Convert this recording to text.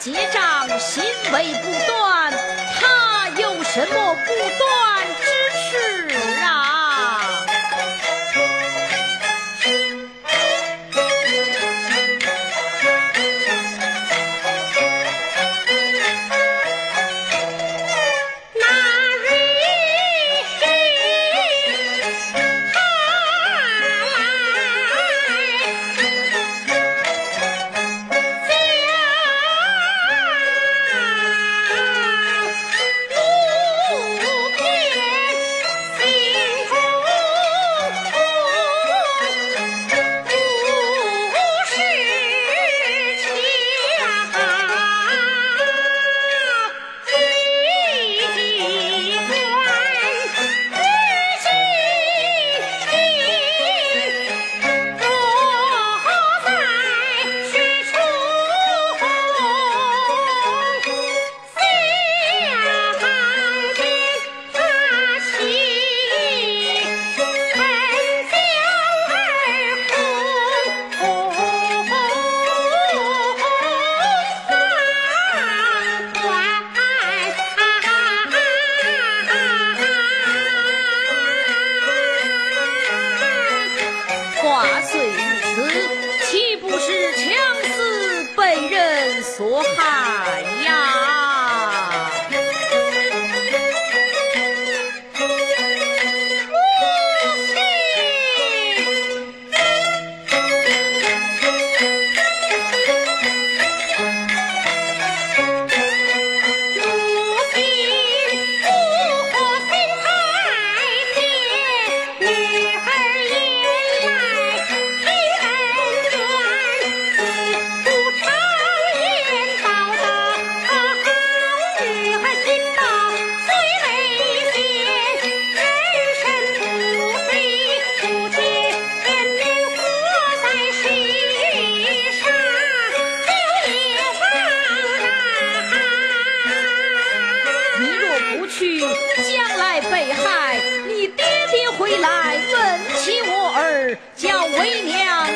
结账行为不端他有什么不端？将来被害，你爹爹回来问起我儿，叫为娘。